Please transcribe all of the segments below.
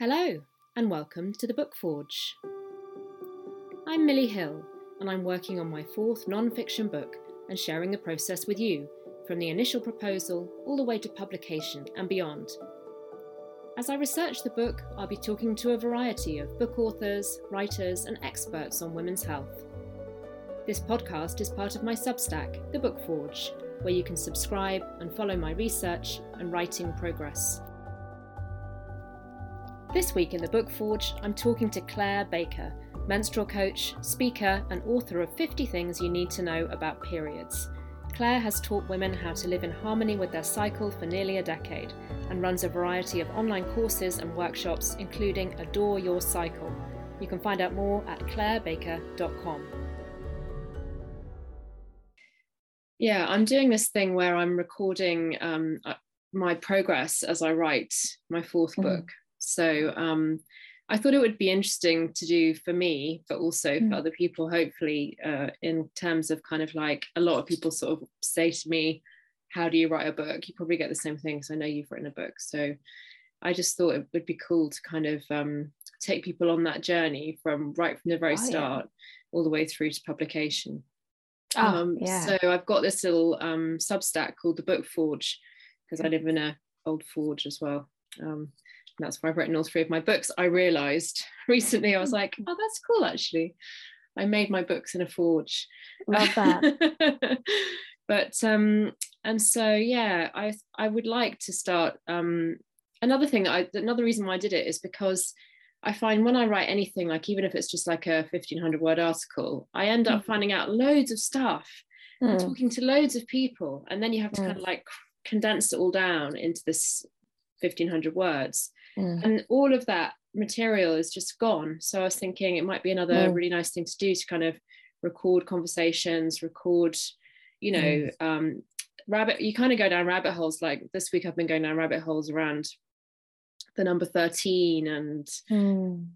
Hello, and welcome to the Book Forge. I'm Milli Hill, and I'm working on my fourth non fiction book and sharing the process with you from the initial proposal all the way to publication and beyond. As I research the book, I'll be talking to a variety of book authors, writers, and experts on women's health. This podcast is part of my Substack, The Book Forge, where you can subscribe and follow my research and writing progress. This week in the Book Forge, I'm talking to Claire Baker, menstrual coach, speaker, and author of 50 Things You Need to Know About Periods. Claire has taught women how to live in harmony with their cycle for nearly a decade and runs a variety of online courses and workshops, including Adore Your Cycle. You can find out more at clairebaker.com. Yeah, I'm doing this thing where I'm recording um, uh, my progress as I write my 4th mm-hmm. book. So um, I thought it would be interesting to do for me, but also mm. for other people, hopefully, uh, in terms of kind of like a lot of people sort of say to me, How do you write a book? You probably get the same thing because I know you've written a book. So I just thought it would be cool to kind of um, take people on that journey from right from the very oh, start yeah. all the way through to publication. Oh, um, yeah. So I've got this little um, Substack called the Book Forge because I live in a old forge as well. Um, that's why I've written all three of my books. I realized recently, I was like, oh, that's cool actually. I made my books in a forge. Love that. but um, and so yeah, I I would like to start. Um, another thing, I another reason why I did it is because I find when I write anything, like even if it's just like a fifteen hundred word article, I end up mm. finding out loads of stuff, mm. and talking to loads of people, and then you have to mm. kind of like condense it all down into this 1500 words mm. and all of that material is just gone so i was thinking it might be another mm. really nice thing to do to kind of record conversations record you know mm. um rabbit you kind of go down rabbit holes like this week i've been going down rabbit holes around the number 13 and mm.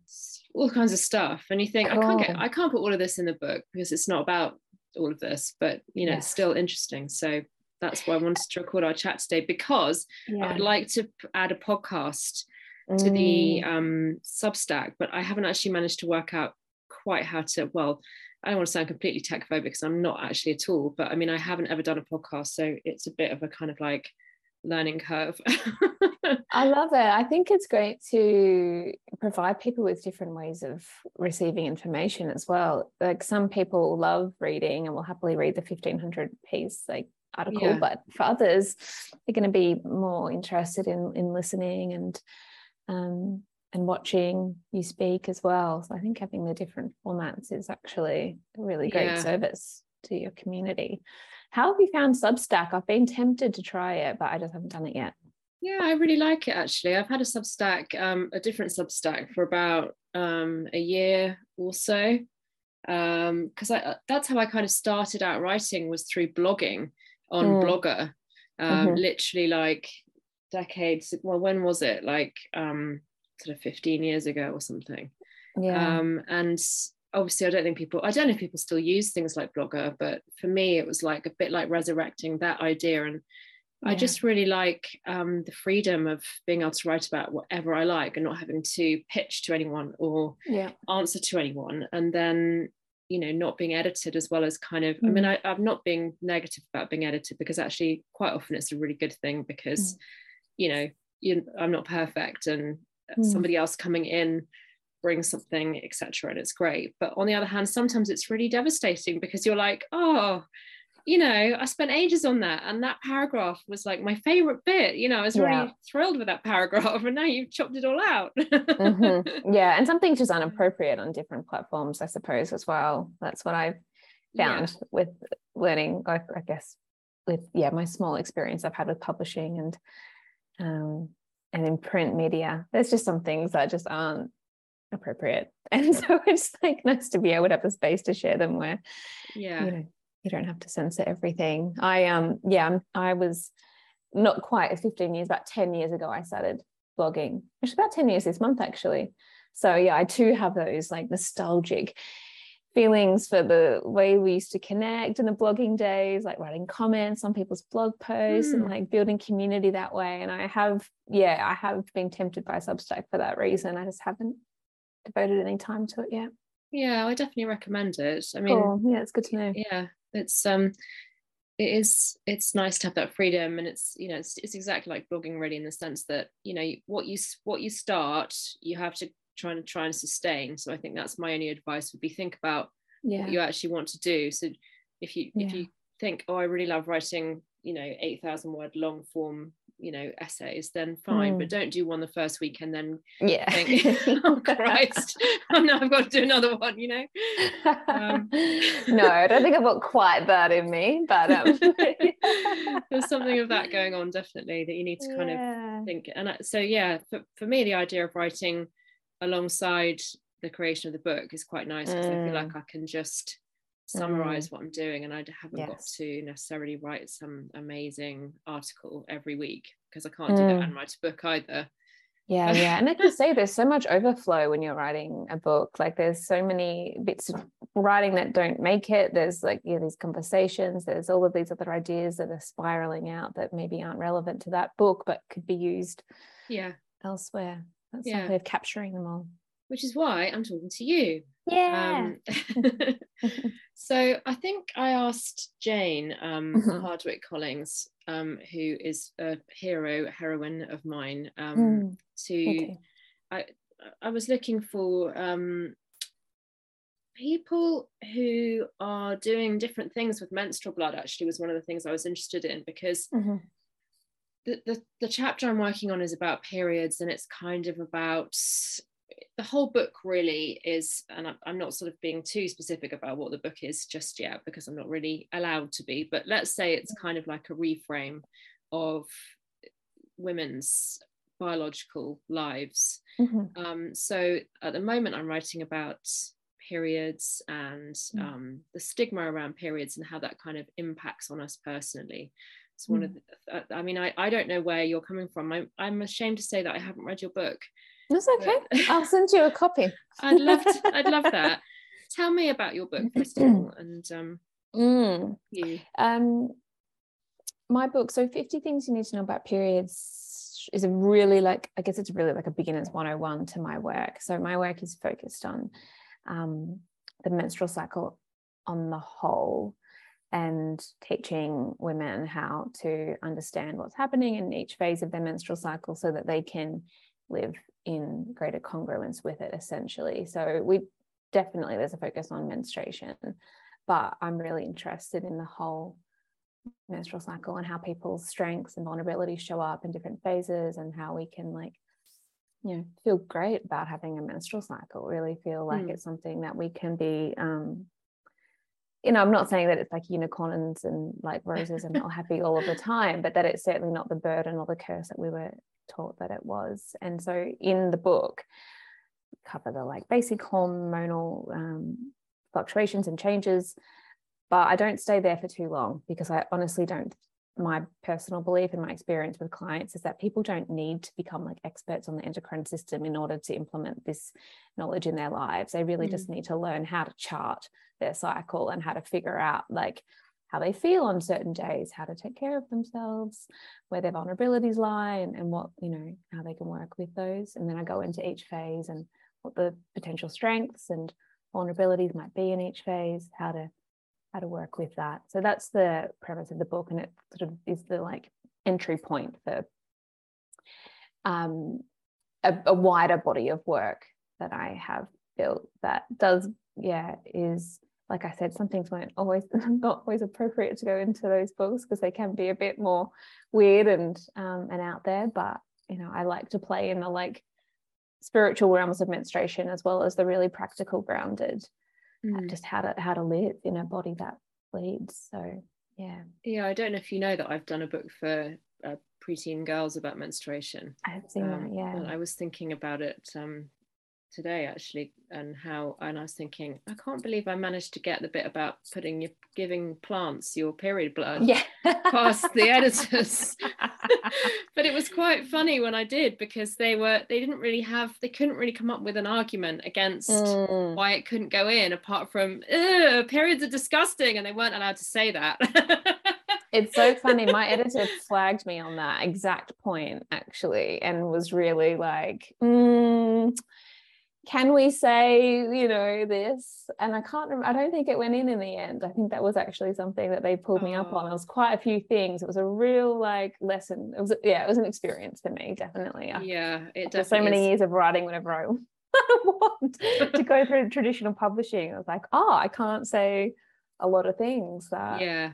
all kinds of stuff and you think cool. i can't get i can't put all of this in the book because it's not about all of this but you know yes. it's still interesting so that's why I wanted to record our chat today because yeah. I'd like to add a podcast mm. to the mm. um, Substack, but I haven't actually managed to work out quite how to. Well, I don't want to sound completely tech phobic because I'm not actually at all, but I mean, I haven't ever done a podcast, so it's a bit of a kind of like learning curve. I love it. I think it's great to provide people with different ways of receiving information as well. Like some people love reading and will happily read the 1500 piece like article yeah. but for others they're going to be more interested in in listening and um, and watching you speak as well. So i think having the different formats is actually a really great yeah. service to your community. How have you found substack? I've been tempted to try it but i just haven't done it yet. Yeah i really like it actually. I've had a substack um, a different substack for about um, a year or so. Because um, that's how I kind of started out writing was through blogging on mm. Blogger, um, mm-hmm. literally like decades. Well, when was it? Like um, sort of 15 years ago or something. Yeah. Um, and obviously, I don't think people, I don't know if people still use things like Blogger, but for me, it was like a bit like resurrecting that idea. And yeah. I just really like um, the freedom of being able to write about whatever I like and not having to pitch to anyone or yeah. answer to anyone. And then you know not being edited as well as kind of mm. i mean. I, i'm not being negative about being edited because actually quite often it's a really good thing because mm. You know you, i'm not perfect and mm. somebody else coming in brings something etc and it's great but on the other hand sometimes it's really devastating because you're like oh you know, I spent ages on that. And that paragraph was like my favorite bit. You know, I was yeah. really thrilled with that paragraph. And now you've chopped it all out. mm-hmm. Yeah. And some things just inappropriate on different platforms, I suppose, as well. That's what I've found yeah. with learning, I, I, guess, with, yeah, my small experience I've had with publishing and, um, and in print media. There's just some things that just aren't appropriate. And so it's like nice to be able to have the space to share them where, yeah, you know, you don't have to censor everything. I um yeah, I was not quite 15 years, about 10 years ago, I started blogging, which is about 10 years this month actually. So yeah, I too have those like nostalgic feelings for the way we used to connect in the blogging days, like writing comments on people's blog posts mm. and like building community that way. And I have, yeah, I have been tempted by Substack for that reason. I just haven't devoted any time to it yet. Yeah, I definitely recommend it. I mean, cool. yeah, it's good to know. Yeah, it's um, it is it's nice to have that freedom, and it's you know it's it's exactly like blogging really in the sense that you know what you what you start, you have to trying to try and sustain. So I think that's my only advice would be think about yeah. what you actually want to do. So if you yeah. if you think, oh, I really love writing, you know, eight thousand word long form, you know, essays, then fine. Mm. But don't do one the first week and then yeah, think, oh Christ, oh, now I've got to do another one. You know. Um, no, I don't think I've got quite that in me, but um. there's something of that going on definitely that you need to kind yeah. of think. And so yeah, for, for me, the idea of writing alongside the creation of the book is quite nice because mm. I feel like mm. I can just summarize mm. what I'm doing and I haven't yes. got to necessarily write some amazing article every week because I can't mm. do that and mm. write a book either. Yeah, yeah. And like you say, there's so much overflow when you're writing a book. Like there's so many bits of writing that don't make it. There's like, you know, these conversations, there's all of these other ideas that are spiraling out that maybe aren't relevant to that book, but could be used yeah elsewhere. That's yeah. way of capturing them all. Which is why I'm talking to you. Yeah. Um, so I think I asked Jane um, mm-hmm. Hardwicke Collins, um, who is a hero, heroine of mine, um, mm. to. Okay. I, I was looking for um, people who are doing different things with menstrual blood actually was one of the things I was interested in because mm-hmm the, the, the chapter I'm working on is about periods and it's kind of about the whole book really is, and I'm not sort of being too specific about what the book is just yet because I'm not really allowed to be, but let's say it's kind of like a reframe of women's biological lives. Mm-hmm. Um, so at the moment, I'm writing about periods and mm. um, the stigma around periods and how that kind of impacts on us personally. It's one mm. of the, uh, I mean, I, I don't know where you're coming from. I'm, I'm ashamed to say that I haven't read your book. That's okay. But, I'll send you a copy. I'd love to, I'd love that. Tell me about your book, first of all, and um, mm. you. Um, my book, so 50 Things You Need to Know About Periods, is a really like, I guess it's really like a beginner's 101 to my work. So my work is focused on um, the menstrual cycle on the whole and teaching women how to understand what's happening in each phase of their menstrual cycle so that they can live in greater congruence with it essentially so we definitely there's a focus on menstruation but i'm really interested in the whole menstrual cycle and how people's strengths and vulnerabilities show up in different phases and how we can like you know feel great about having a menstrual cycle really feel like mm. it's something that we can be um, you know, I'm not saying that it's like unicorns and like roses and all happy all of the time, but that it's certainly not the burden or the curse that we were taught that it was. And so in the book, cover the like basic hormonal um, fluctuations and changes, but I don't stay there for too long because I honestly don't my personal belief and my experience with clients is that people don't need to become like experts on the endocrine system in order to implement this knowledge in their lives. They really mm. just need to learn how to chart their cycle and how to figure out like how they feel on certain days, how to take care of themselves, where their vulnerabilities lie, and, and what, you know, how they can work with those. And then I go into each phase and what the potential strengths and vulnerabilities might be in each phase, how to how to work with that. So that's the premise of the book, and it sort of is the like entry point for um, a, a wider body of work that I have built that does, yeah, is like I said, some things weren't always not always appropriate to go into those books because they can be a bit more weird and um, and out there. But you know, I like to play in the like spiritual realms of menstruation as well as the really practical, grounded mm. just how to how to live in a body that bleeds. So yeah. Yeah, I don't know if you know that I've done a book for uh, preteen girls about menstruation. I've seen um, that, yeah. I was thinking about it um, today actually, and how, and I was thinking, I can't believe I managed to get the bit about putting your giving plants your period blood yeah. past the editors. but it was quite funny when I did because they were they didn't really have they couldn't really come up with an argument against mm. why it couldn't go in apart from periods are disgusting and they weren't allowed to say that. it's so funny. My editor flagged me on that exact point actually and was really like, mm, can we say you know this? And i can't remember i don't think it went in in the end. I think that was actually something that they pulled me up on. It oh. was oh. quite a few things. It was a real like lesson. It was yeah it was an experience for me definitely. Yeah it after so many is. years of writing whenever i want to go through traditional publishing i was like oh i can't say a lot of things that yeah.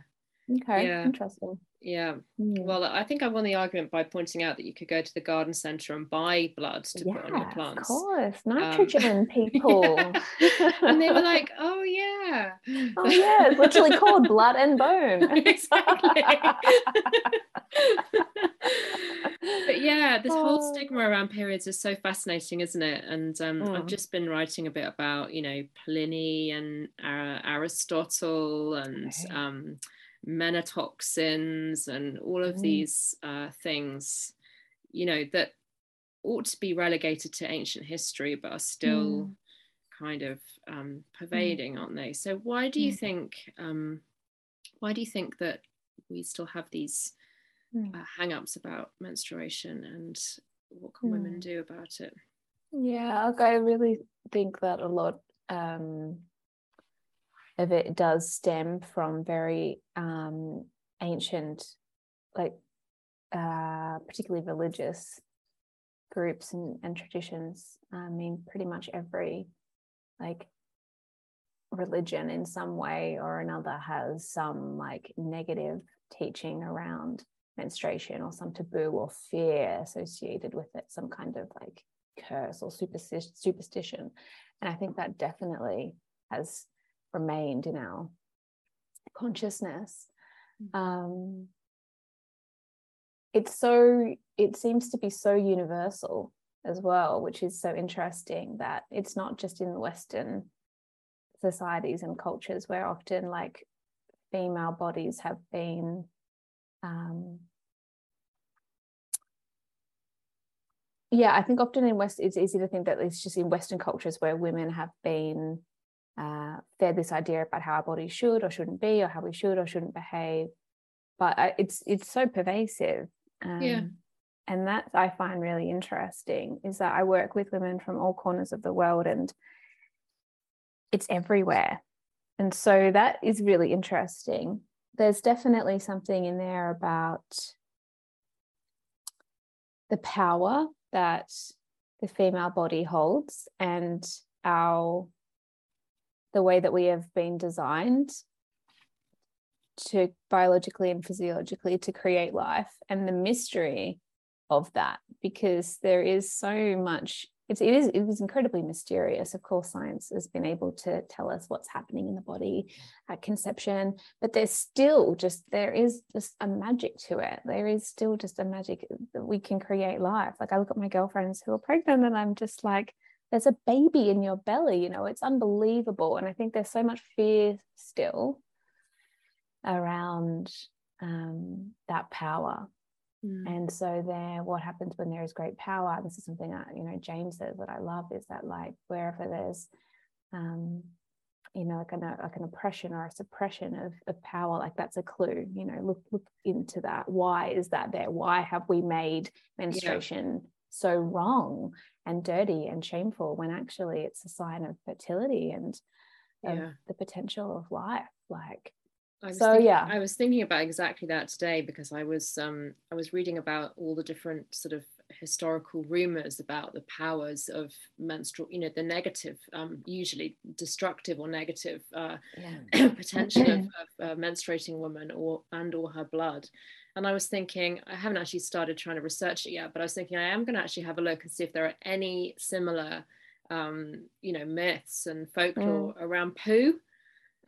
Okay yeah. interesting yeah. Mm. Well, I think I won the argument by pointing out that you could go to the garden centre and buy blood to yeah, put on your plants. Of course, um, nitrogen um, people. and they were like, oh, yeah. Oh, yeah, it's literally called blood and bone. exactly. but yeah, this whole oh. stigma around periods is so fascinating, isn't it? And um, mm. I've just been writing a bit about, you know, Pliny and uh, Aristotle and. Okay. Um, menotoxins and all of mm. these uh, things, you know, that ought to be relegated to ancient history, but are still mm. kind of um, mm. pervading, mm. aren't they? So why do you mm. think um, why do you think that we still have these mm. uh, hang-ups about menstruation and what can women do about it? Yeah, I really think that a lot um, of it does stem from very um, ancient, like uh, particularly religious groups and, and traditions. I mean, pretty much every like religion in some way or another has some like negative teaching around menstruation or some taboo or fear associated with it, some kind of like curse or superstition. And I think that definitely has remained in our consciousness mm. um, it's so it seems to be so universal as well which is so interesting that it's not just in western societies and cultures where often like female bodies have been um, yeah i think often in west it's easy to think that it's just in western cultures where women have been uh, fed this idea about how our bodies should or shouldn't be, or how we should or shouldn't behave. But uh, it's it's so pervasive. Um, yeah. And that I find really interesting is that I work with women from all corners of the world and it's everywhere. And so that is really interesting. There's definitely something in there about the power that the female body holds and our the way that we have been designed to biologically and physiologically to create life and the mystery of that because there is so much it's, it is it is incredibly mysterious. Of course science has been able to tell us what's happening in the body at conception but there's still just there is just a magic to it. There is still just a magic that we can create life. Like i look at my girlfriends who are pregnant and i'm just like there's a baby in your belly you know it's unbelievable. And i think there's so much fear still around um, that power. Mm. and so there what happens when there is great power this is something that you know james says that i love is that like wherever there's um, you know like an, like an oppression or a suppression of, of power like that's a clue you know look look into that. Why is that there? Why have we made menstruation yeah. so wrong and dirty and shameful when actually it's a sign of fertility and yeah. the potential of life like so thinking, yeah i was thinking about exactly that today because i was um i was reading about all the different sort of historical rumors about the powers of menstrual you know the negative um usually destructive or negative uh yeah. potential of, of a menstruating woman or and or her blood and I was thinking, I haven't actually started trying to research it yet, but I was thinking I am going to actually have a look and see if there are any similar, um, you know, myths and folklore mm. around poo.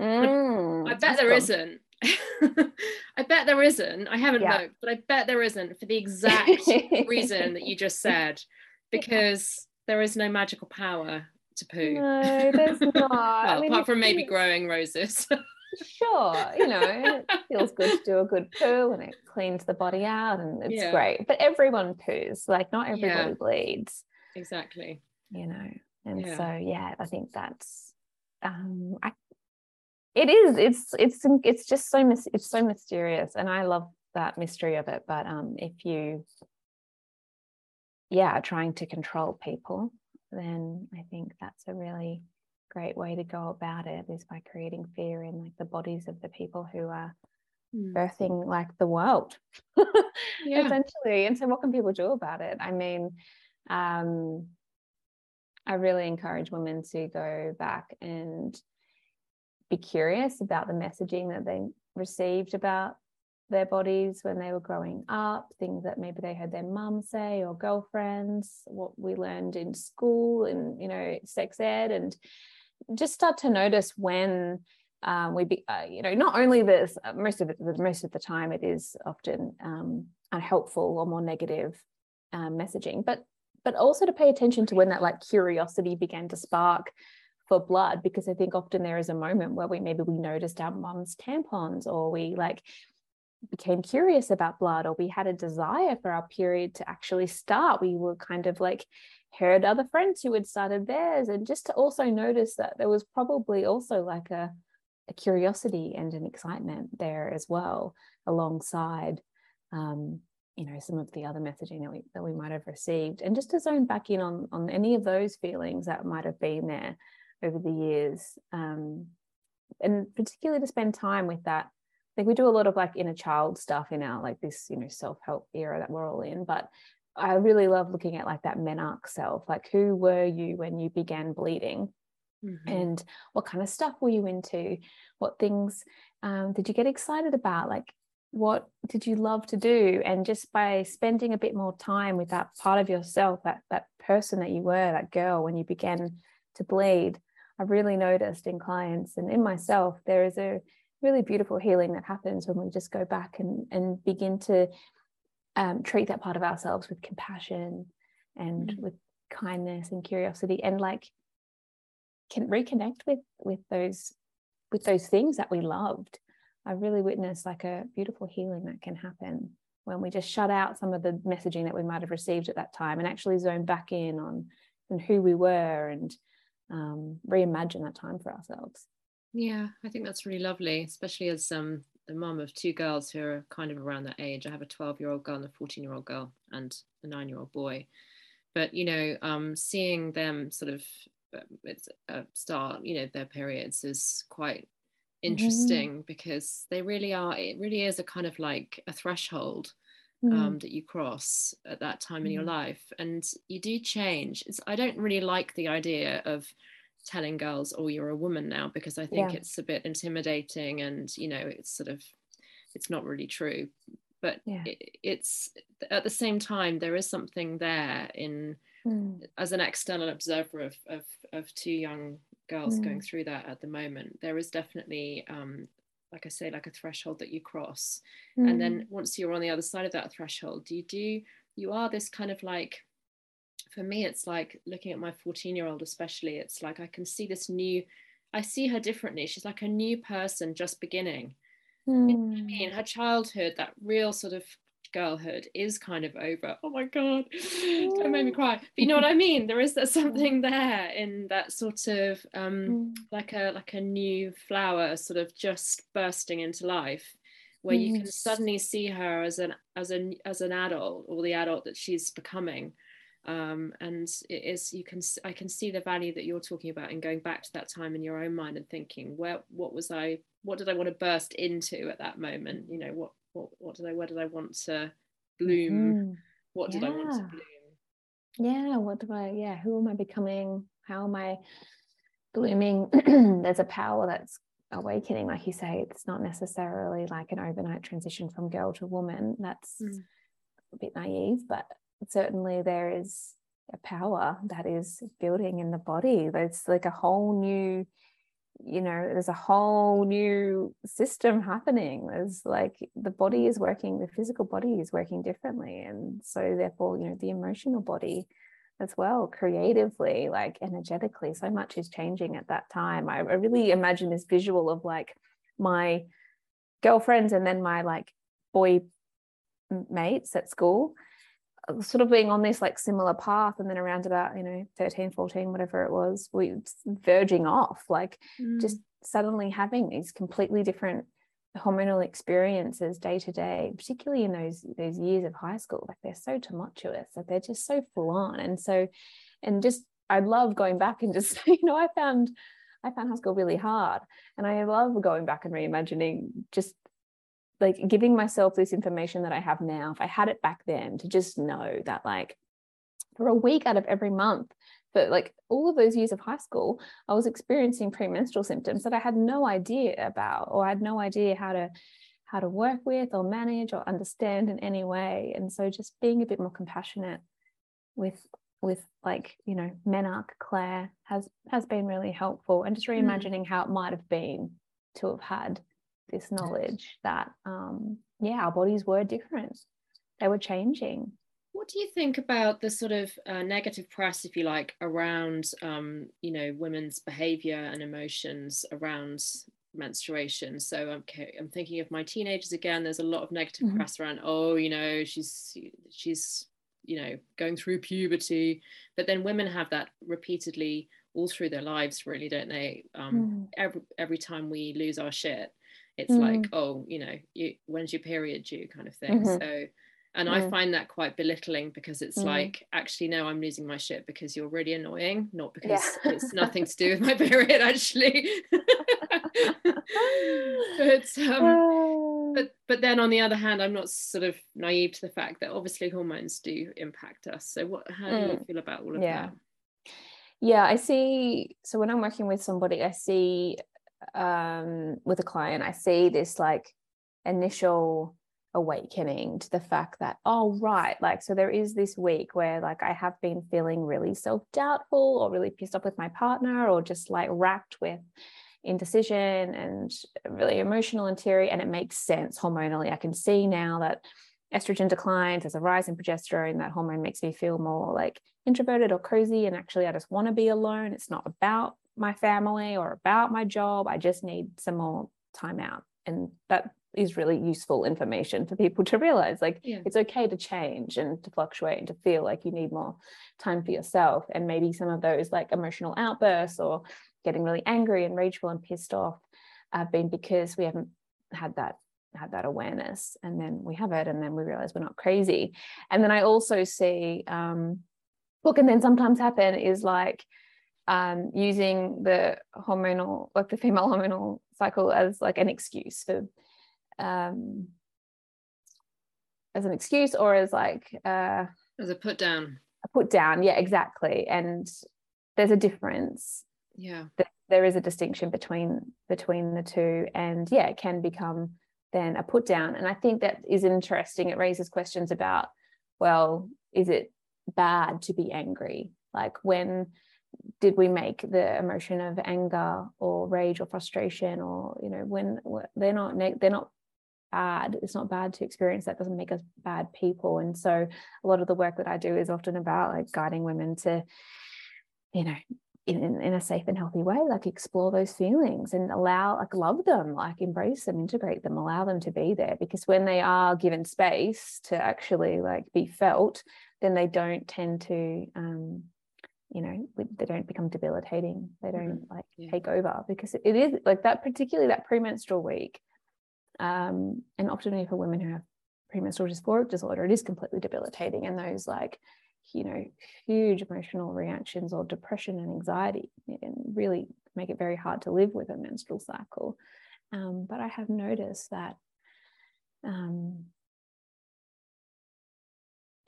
Mm, I, I bet there not I bet there isn't. I haven't yeah. looked, but I bet there isn't for the exact reason that you just said, because there is no magical power to poo. No, there's not. well, I mean, apart from maybe growing roses sure, you know, it feels good to do a good poo and it cleans the body out and it's Yeah. great. But everyone poos, like not everybody Yeah. bleeds, exactly. you know. And Yeah. so yeah, I think that's um I it is it's it's it's just so mys- it's so mysterious and I love that mystery of it. But um if you yeah, are trying to control people, then I think that's a really great way to go about it is by creating fear in like the bodies of the people who are Mm. birthing like the world Yeah. essentially and so what can people do about it i mean um i really encourage women to go back and be curious about the messaging that they received about their bodies when they were growing up things that maybe they heard their mum say or girlfriends what we learned in school and you know sex ed and just start to notice when um, we be, uh, you know not only this uh, most of it most of the time it is often um, unhelpful or more negative um, messaging but but also to pay attention to when that like curiosity began to spark for blood because i think often there is a moment where we maybe we noticed our mum's tampons or we like became curious about blood or we had a desire for our period to actually start. We were kind of like heard other friends who had started theirs. And just to also notice that there was probably also like a, a curiosity and an excitement there as well alongside um, you know some of the other messaging that we that we might have received. And just to zone back in on on any of those feelings that might have been there over the years um, and particularly to spend time with that Think we do a lot of like inner child stuff in our like this you know self-help era that we're all in but I really love looking at like that menarche self. Like who were you when you began bleeding? Mhm. and what kind of stuff were you into? What things um, did you get excited about? Like what did you love to do? And just by spending a bit more time with that part of yourself that that person that you were that girl when you began to bleed i really noticed in clients and in myself there is a really beautiful healing that happens when we just go back and and begin to um, treat that part of ourselves with compassion and Mm. with kindness and curiosity and like can reconnect with with those with those things that we loved i really witnessed like a beautiful healing that can happen when we just shut out some of the messaging that we might have received at that time and actually zone back in on on who we were and um, reimagine that time for ourselves Yeah, I think that's really lovely, especially as um the mum of two girls who are kind of around that age. I have a 12 year old girl and a 14 year old girl and a nine year old boy. But you know, um, seeing them sort of uh, start, you know, their periods is quite interesting because they really are. It really is a kind of like a threshold um, that you cross at that time in your Mm. life and you do change it's, i don't really like the idea of telling girls oh you're a woman now because i think Yeah. it's a bit intimidating and you know it's sort of it's not really true but Yeah. it, it's at the same time there is something there in Mm. as an external observer of of, of two young girls going Mm. through that at the moment there is definitely um like i say like a threshold that you cross and Mm. then once you're on the other side of that threshold you do you are this kind of like for me it's like looking at my 14 year old especially it's like i can see this new i see her differently she's like a new person just beginning Mm. I mean, her childhood, that real sort of girlhood is kind of over. Oh my God, don't make me cry. But you know what I mean? There is there's something there in that sort of um, Mm. like a like a new flower sort of just bursting into life where you can suddenly see her as an as an as an adult or the adult that she's becoming um, and it is you can I can see the value that you're talking about in going back to that time in your own mind and thinking where what was I what did I want to burst into at that moment? You know what what what did I where did I want to bloom? Mhm. what did I want to bloom? Yeah what do i yeah who am i becoming? How am i blooming? There's a power that's awakening like you say it's not necessarily like an overnight transition from girl to woman. That's Mm. a bit naive but certainly there is a power that is building in the body. There's like a whole new you know there's a whole new system happening. There's like the body is working the physical body is working differently. And so therefore you know the emotional body as well creatively like energetically so much is changing at that time. I, really imagine this visual of like my girlfriends and then my like boy mates at school sort of being on this like similar path and then around about you know 13 14 whatever it was we verging off like mm. just suddenly having these completely different hormonal experiences day to day particularly in those those years of high school like they're so tumultuous like they're just so full on and so and just i love going back and just you know i found i found high school really hard and i love going back and reimagining just like giving myself this information that i have now if i had it back then to just know that like for a week out of every month for like all of those years of high school i was experiencing premenstrual symptoms that i had no idea about or i had no idea how to how to work with or manage or understand in any way and so just being a bit more compassionate with with like you know menarche claire has has been really helpful and just mm. reimagining mm. how it might have been to have had this knowledge that um yeah our bodies were different they were changing what do you think about the sort of uh, negative press, if you like, around um, you know women's behaviour and emotions around menstruation? So I'm I'm thinking of my teenagers again. There's a lot of negative mm-hmm. press around. Oh, you know, she's she's you know going through puberty, but then women have that repeatedly all through their lives, really, don't they? Um, mm. Every every time we lose our shit, it's mm. like, oh, you know, you, when's your period due, kind of thing. Mm-hmm. So and i find that quite belittling because it's mm. like actually no i'm losing my shit because you're really annoying not because yeah. it's nothing to do with my period actually but um but but then on the other hand i'm not sort of naive to the fact that obviously hormones do impact us so what how do you mm. feel about all of yeah. that yeah i see so when i'm working with somebody i see um with a client i see this like initial awakening to the fact that oh right like so there is this week where like i have been feeling really self-doubtful or really pissed off with my partner or just like racked with indecision and really emotional and teary and it makes sense hormonally. I can see now that estrogen declines there's a rise in progesterone that hormone makes me feel more like introverted or cozy and actually i just want to be alone. It's not about my family or about my job i just need some more time out. And that is really useful information for people to realize like yeah. it's okay to change and to fluctuate and to feel like you need more time for yourself. And maybe some of those like emotional outbursts or getting really angry and rageful and pissed off have been because we haven't had that had that awareness. And then we have it and then we realize we're not crazy. And then i also see um what can then sometimes happen is like um, using the hormonal like the female hormonal cycle as like an excuse for um, as an excuse or as like uh, as a put down. a put down. Yeah exactly. And there's a difference. Yeah. There is a distinction between between the two. And yeah it can become then a put down. And i think that is interesting. It raises questions about well is it bad to be angry? Like when did we make the emotion of anger or rage or frustration or you know when they're not they're not bad. It's not bad to experience that. Doesn't make us bad people. And so a lot of the work that i do is often about like guiding women to you know in, in a safe and healthy way like explore those feelings and allow like love them like embrace them integrate them allow them to be there. Because when they are given space to actually like be felt then they don't tend to um you know they don't become debilitating they don't mm-hmm. like yeah. take over because it is like that particularly that premenstrual week um, and often for women who have premenstrual dysphoric disorder, it is completely debilitating. And those like, you know, huge emotional reactions or depression and anxiety and really make it very hard to live with a menstrual cycle. Um, but I have noticed that, um,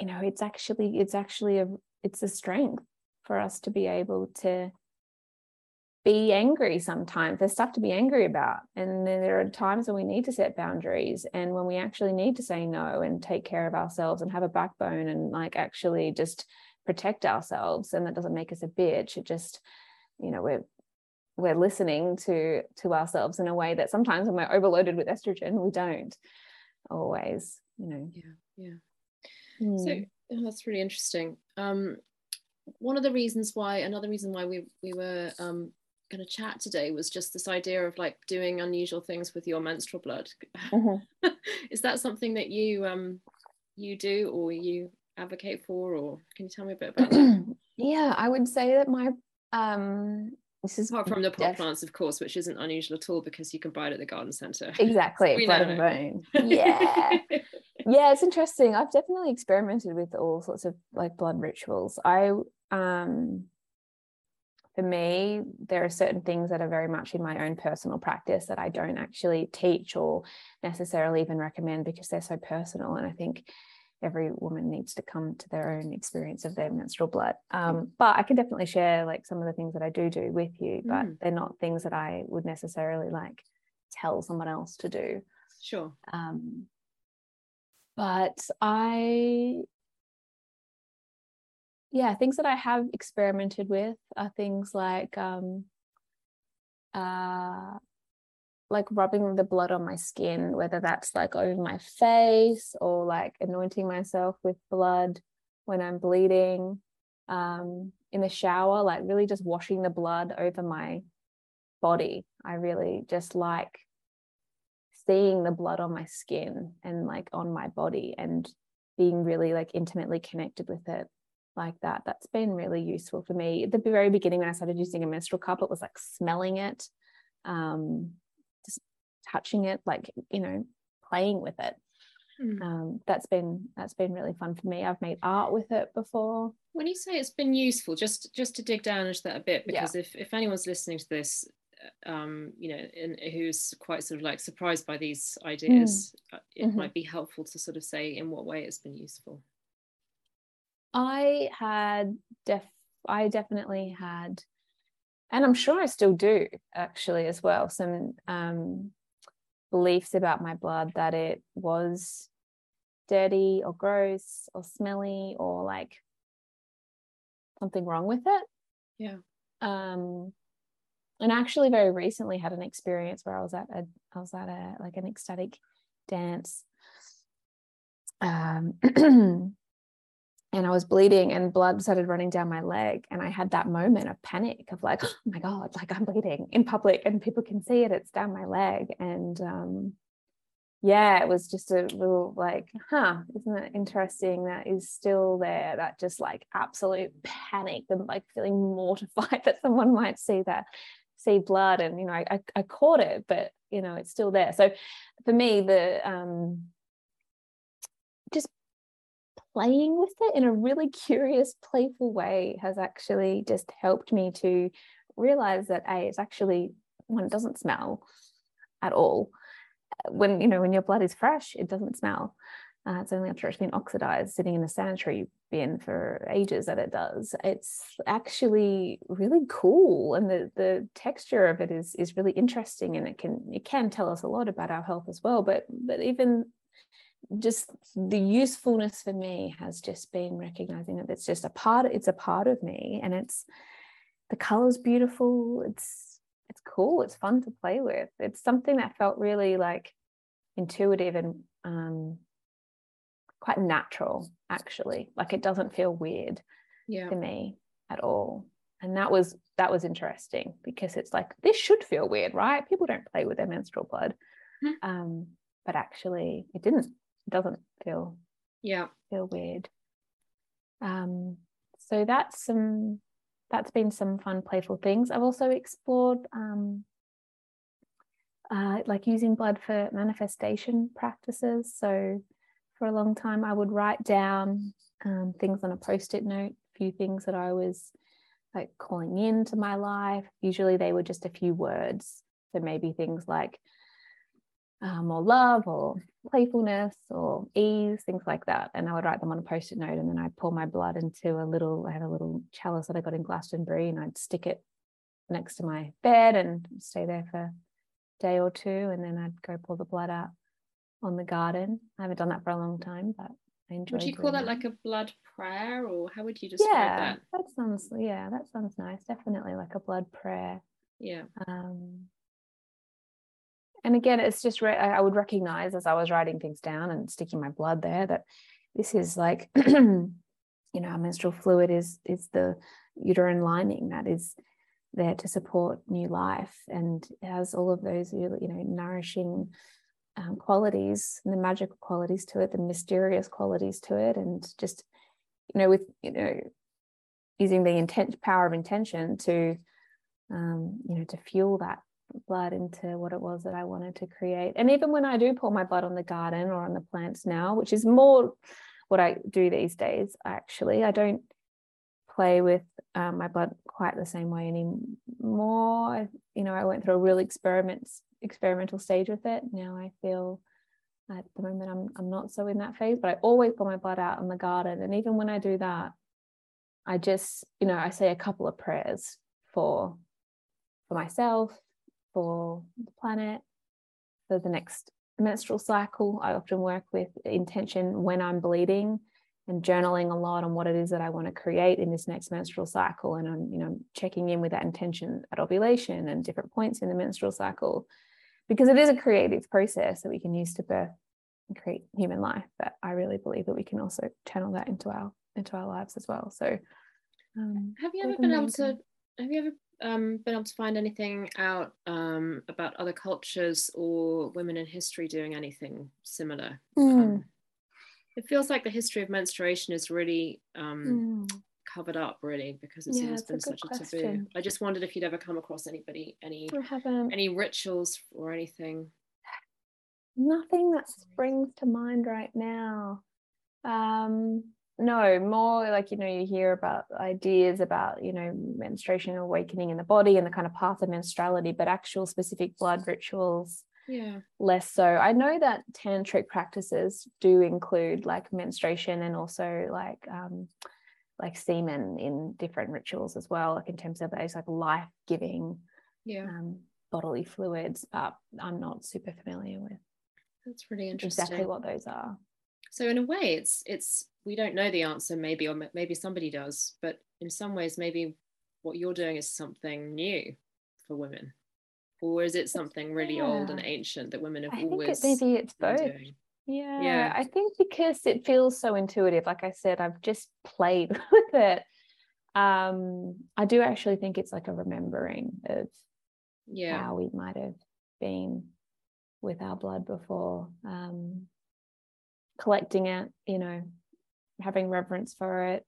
you know, it's actually it's actually a it's a strength for us to be able to be angry sometimes. There's stuff to be angry about. And then there are times when we need to set boundaries and when we actually need to say no and take care of ourselves and have a backbone and like actually just protect ourselves. And that doesn't make us a bitch. It just, you know, we're we're listening to to ourselves in a way that sometimes when we're overloaded with estrogen, we don't always, you know. Yeah, yeah. Mm. So oh, that's really interesting. Um, one of the reasons why, another reason why we we were um, going to chat today was just this idea of like doing unusual things with your menstrual blood. Mm-hmm. Is that something that you um you do or you advocate for, or can you tell me a bit about that? yeah, I would say that my um this is apart from the pot def- plants, of course, which isn't unusual at all because you can buy it at the garden centre. Exactly, blood and bone. Yeah, yeah, it's interesting. I've definitely experimented with all sorts of like blood rituals. I um for me, there are certain things that are very much in my own personal practice that I don't actually teach or necessarily even recommend because they're so personal. And I think every woman needs to come to their own experience of their menstrual blood. Um, but I can definitely share like some of the things that I do do with you, but mm. they're not things that I would necessarily like tell someone else to do. Sure. Um, but I yeah, things that I have experimented with are things like um, uh, like rubbing the blood on my skin, whether that's like over my face or like anointing myself with blood when I'm bleeding. Um, in the shower, like really just washing the blood over my body. I really just like seeing the blood on my skin and like on my body and being really like intimately connected with it like that. That's been really useful for me. At the very beginning, when I started using a menstrual cup, it was like smelling it, um, just touching it, like you know, playing with it. Mm. Um, that's been that's been really fun for me. I've made art with it before. When you say it's been useful, just just to dig down into that a bit, because yeah. if if anyone's listening to this, uh, um, you know, and who's quite sort of like surprised by these ideas, mm. it mm-hmm. might be helpful to sort of say in what way it's been useful. I had def I definitely had, and I'm sure I still do actually as well, some um, beliefs about my blood that it was dirty or gross or smelly or like something wrong with it. Yeah. Um, and I actually very recently had an experience where I was at a I was at a like an ecstatic dance um and I was bleeding and blood started running down my leg. And I had that moment of panic of like, oh my God, like I'm bleeding in public and people can see it, it's down my leg. And um, yeah, it was just a little like, huh, isn't that interesting that is still there? That just like absolute panic and like feeling mortified that someone might see that, see blood. And, you know, I, I caught it, but, you know, it's still there. So for me, the, um, playing with it in a really curious, playful way has actually just helped me to realize that a it's actually when it doesn't smell at all. When you know when your blood is fresh, it doesn't smell. Uh, it's only after it's been oxidized, sitting in a sanitary bin for ages that it does. It's actually really cool, and the the texture of it is is really interesting, and it can it can tell us a lot about our health as well. But but even just the usefulness for me has just been recognizing that it's just a part it's a part of me and it's the colors beautiful it's it's cool it's fun to play with. It's something that felt really like intuitive and um quite natural actually. Like it doesn't feel weird yeah. to me at all. And that was that was interesting because it's like this should feel weird right? People don't play with their menstrual blood. Mm-hmm. um but actually it didn't doesn't feel yeah. feel weird. Um so that's some that's been some fun playful things. I've also explored um uh, like using blood for manifestation practices. So for a long time i would write down um, things on a post-it note a few things that i was like calling into my life. Usually they were just a few words. So maybe things like uh, more love or playfulness or ease, things like that. And I would write them on a post it note and then I'd pour my blood into a little, I had a little chalice that I got in Glastonbury and I'd stick it next to my bed and stay there for a day or two. And then I'd go pour the blood out on the garden. I haven't done that for a long time, but I enjoy Would you call that, that like a blood prayer or how would you describe yeah, that? That sounds, yeah, that sounds nice. Definitely like a blood prayer. Yeah. Um, and again it's just re- i would recognize as i was writing things down and sticking my blood there that this is like you know our menstrual fluid is is the uterine lining that is there to support new life and has all of those really you know nourishing um, qualities and the magical qualities to it the mysterious qualities to it. And just you know with you know using the intent power of intention to um, you know to fuel that blood into what it was that I wanted to create. And even when I do pour my blood on the garden or on the plants now, which is more what I do these days, actually, I don't play with um, my blood quite the same way anymore. You know, I went through a real experiments experimental stage with it. Now I feel at the moment I'm I'm not so in that phase, but I always pour my blood out in the garden. And even when I do that, I just, you know, I say a couple of prayers for for myself, for the planet, for the next menstrual cycle. I often work with intention when I'm bleeding and journaling a lot on what it is that I want to create in this next menstrual cycle. And I'm, you know, checking in with that intention at ovulation and different points in the menstrual cycle, because it is a creative process that we can use to birth and create human life. But I really believe that we can also channel that into our into our lives as well. So, um, have you ever been able to? Have you ever um, been able to find anything out um, about other cultures or women in history doing anything similar? Mm. It feels like the history of menstruation is really mm. covered up, really, because it's yeah, been such a question. taboo. I just wondered if you'd ever come across anybody, any any rituals or anything. Nothing that springs to mind right now. Um, no more like you know you hear about ideas about you know menstruation awakening in the body and the kind of path of menstruality but actual specific blood rituals yeah. less so. I know that tantric practices do include like menstruation and also like um like semen in different rituals as well like in terms of those like life-giving yeah. um, bodily fluids but i'm not super familiar with that's really interesting. exactly what those are. So in a way it's it's we don't know the answer maybe or maybe somebody does but in some ways maybe what you're doing is something new for women. Or is it something really yeah. old and ancient that women have I always think it, maybe it's both. yeah, yeah. I think because it feels so intuitive like i said i've just played with it. Um i do actually think it's like a remembering of yeah. how we might have been with our blood before um collecting it you know having reverence for it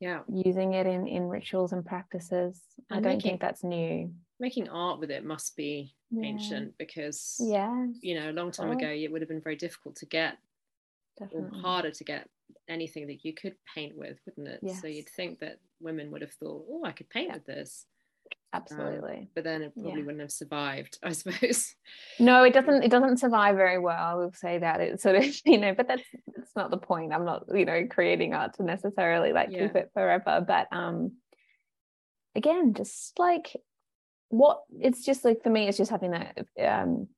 yeah using it in in rituals and practices and i don't making, think that's new making art with it must be yeah. ancient because yeah you know a long time ago it would have been very difficult to get Definitely. or harder to get anything that you could paint with wouldn't it yes. so you'd think that women would have thought oh i could paint yeah. with this absolutely um, but then it probably yeah. wouldn't have survived i suppose. No it doesn't it doesn't survive very well i will say that. It sort of you know but that's that's not the point. I'm not you know creating art to necessarily like yeah. keep it forever but um again just like what it's just like for me it's just having that um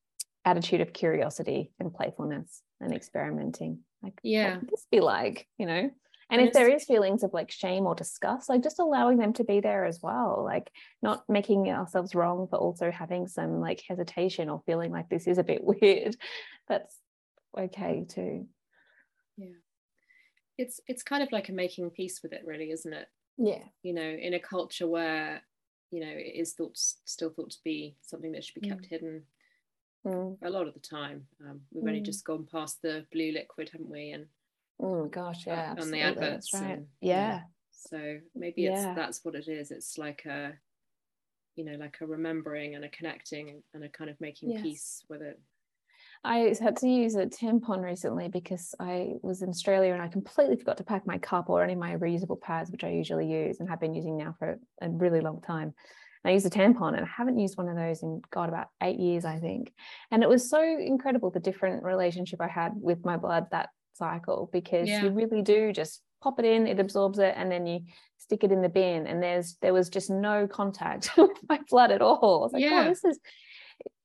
attitude of curiosity and playfulness and experimenting. Like yeah. this be like you know and if there is feelings of like shame or disgust like just allowing them to be there as well like not making ourselves wrong but also having some like hesitation or feeling like this is a bit weird that's okay too yeah it's it's kind of like a making peace with it really isn't it yeah you know in a culture where you know it is thought still thought to be something that should be kept mm. hidden mm. a lot of the time um, we've mm. only just gone past the blue liquid haven't we and Oh gosh, yeah, on the adverts. Right. And, yeah. yeah. So maybe yeah. it's that's what it is. It's like a, you know, like a remembering and a connecting and a kind of making yes. peace with it. I had to use a tampon recently because I was in Australia and I completely forgot to pack my cup or any of my reusable pads, which I usually use and have been using now for a really long time. I used a tampon and I haven't used one of those in God about eight years, I think. And it was so incredible the different relationship I had with my blood that cycle because yeah. you really do just pop it in, it absorbs it, and then you stick it in the bin. And there's there was just no contact with my blood at all. I was like, yeah. oh, this is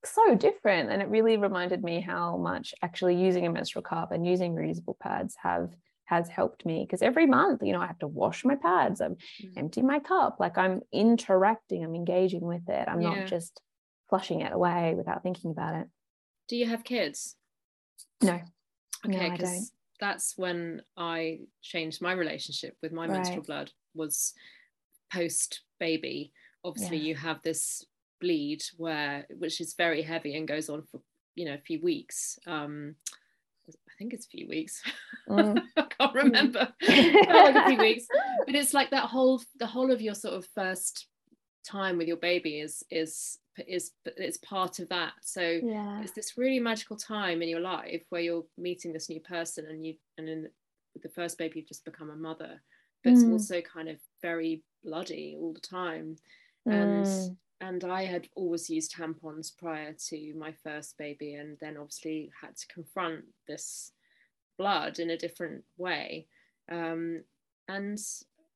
so different. And it really reminded me how much actually using a menstrual cup and using reusable pads have has helped me because every month, you know, I have to wash my pads, I'm mm. empty my cup, like I'm interacting, I'm engaging with it. I'm yeah. not just flushing it away without thinking about it. Do you have kids? No. Okay, because that's when I changed my relationship with my right. menstrual blood was post baby obviously Yeah. you have this bleed where which is very heavy and goes on for you know a few weeks um i think it's a few weeks Mm. i can't remember like a few weeks but it's like that whole the whole of your sort of first time with your baby is is is it's part of that so yeah. it's this really magical time in your life where you're meeting this new person and you and in with the first baby you've just become a mother but it's Mm. also kind of very bloody all the time and Mm. and I had always used tampons prior to my first baby and then obviously had to confront this blood in a different way um, and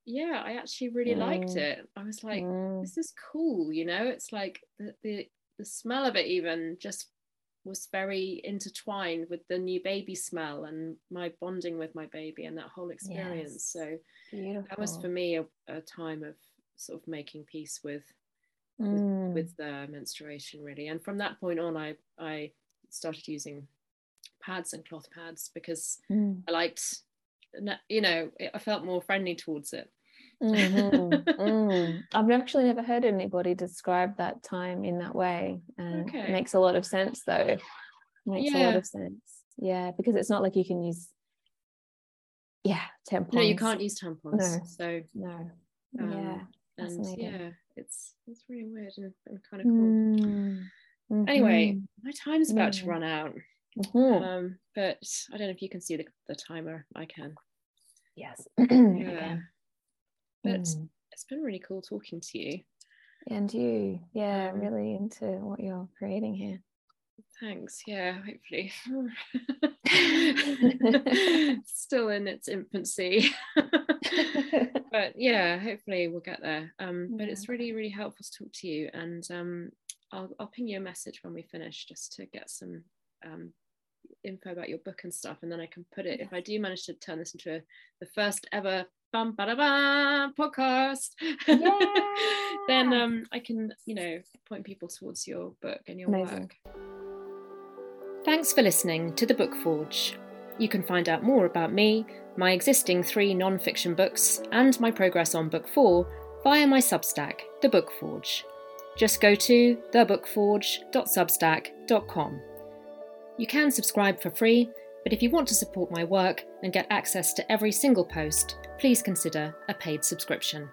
yeah I actually really liked Mm. it I was like Mm. this is cool you know it's like the, the the smell of it even just was very intertwined with the new baby smell and my bonding with my baby and that whole experience Yes. so Beautiful. that was for me a, a time of sort of making peace with Mm. with the menstruation really and from that point on i i started using pads and cloth pads because Mm. i liked you know i felt more friendly towards it Mhm. Mm. I've actually never heard anybody describe that time in that way. And Okay. it makes a lot of sense though. Makes a lot Yeah. of sense. Yeah, because it's not like you can use yeah, tampons. no you can't use tampons No. so No. um, yeah. and yeah it's it's really weird and, and kind of cool Mm. anyway Mhm. my time's about to Mm. run out Mhm. um but i don't know if you can see the, the timer i can yes. yeah Again. But Mm. it's been really cool talking to you And you, yeah, Um, really into what you're creating here. Thanks. Yeah, hopefully. Still in its infancy. but yeah, hopefully we'll get there. Um, but it's really, really helpful to talk to you. And um, I'll, I'll ping you a message when we finish just to get some um, info about your book and stuff. And then I can put it, if I do manage to turn this into a, the first ever bum ba da ba podcast, then um, I can, you know, point people towards your book and your Amazing. work. Thanks for listening to The Book Forge. You can find out more about me, my existing three non fiction books, and my progress on book four via my Substack, The Book Forge. Just go to thebookforge.substack.com. You can subscribe for free, but if you want to support my work and get access to every single post, please consider a paid subscription.